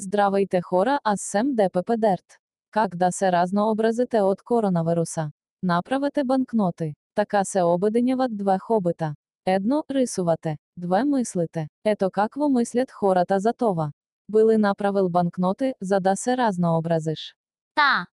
Здравейте хора, аз сем ДПП Дерт. Как да се разно образите от коронавируса? Направите банкноти. Така се обединяват две хобита. Едно рисувате, две мислите. Ето какво мислят хората за това. Били направил банкноти, за да се разнообразиш. Та,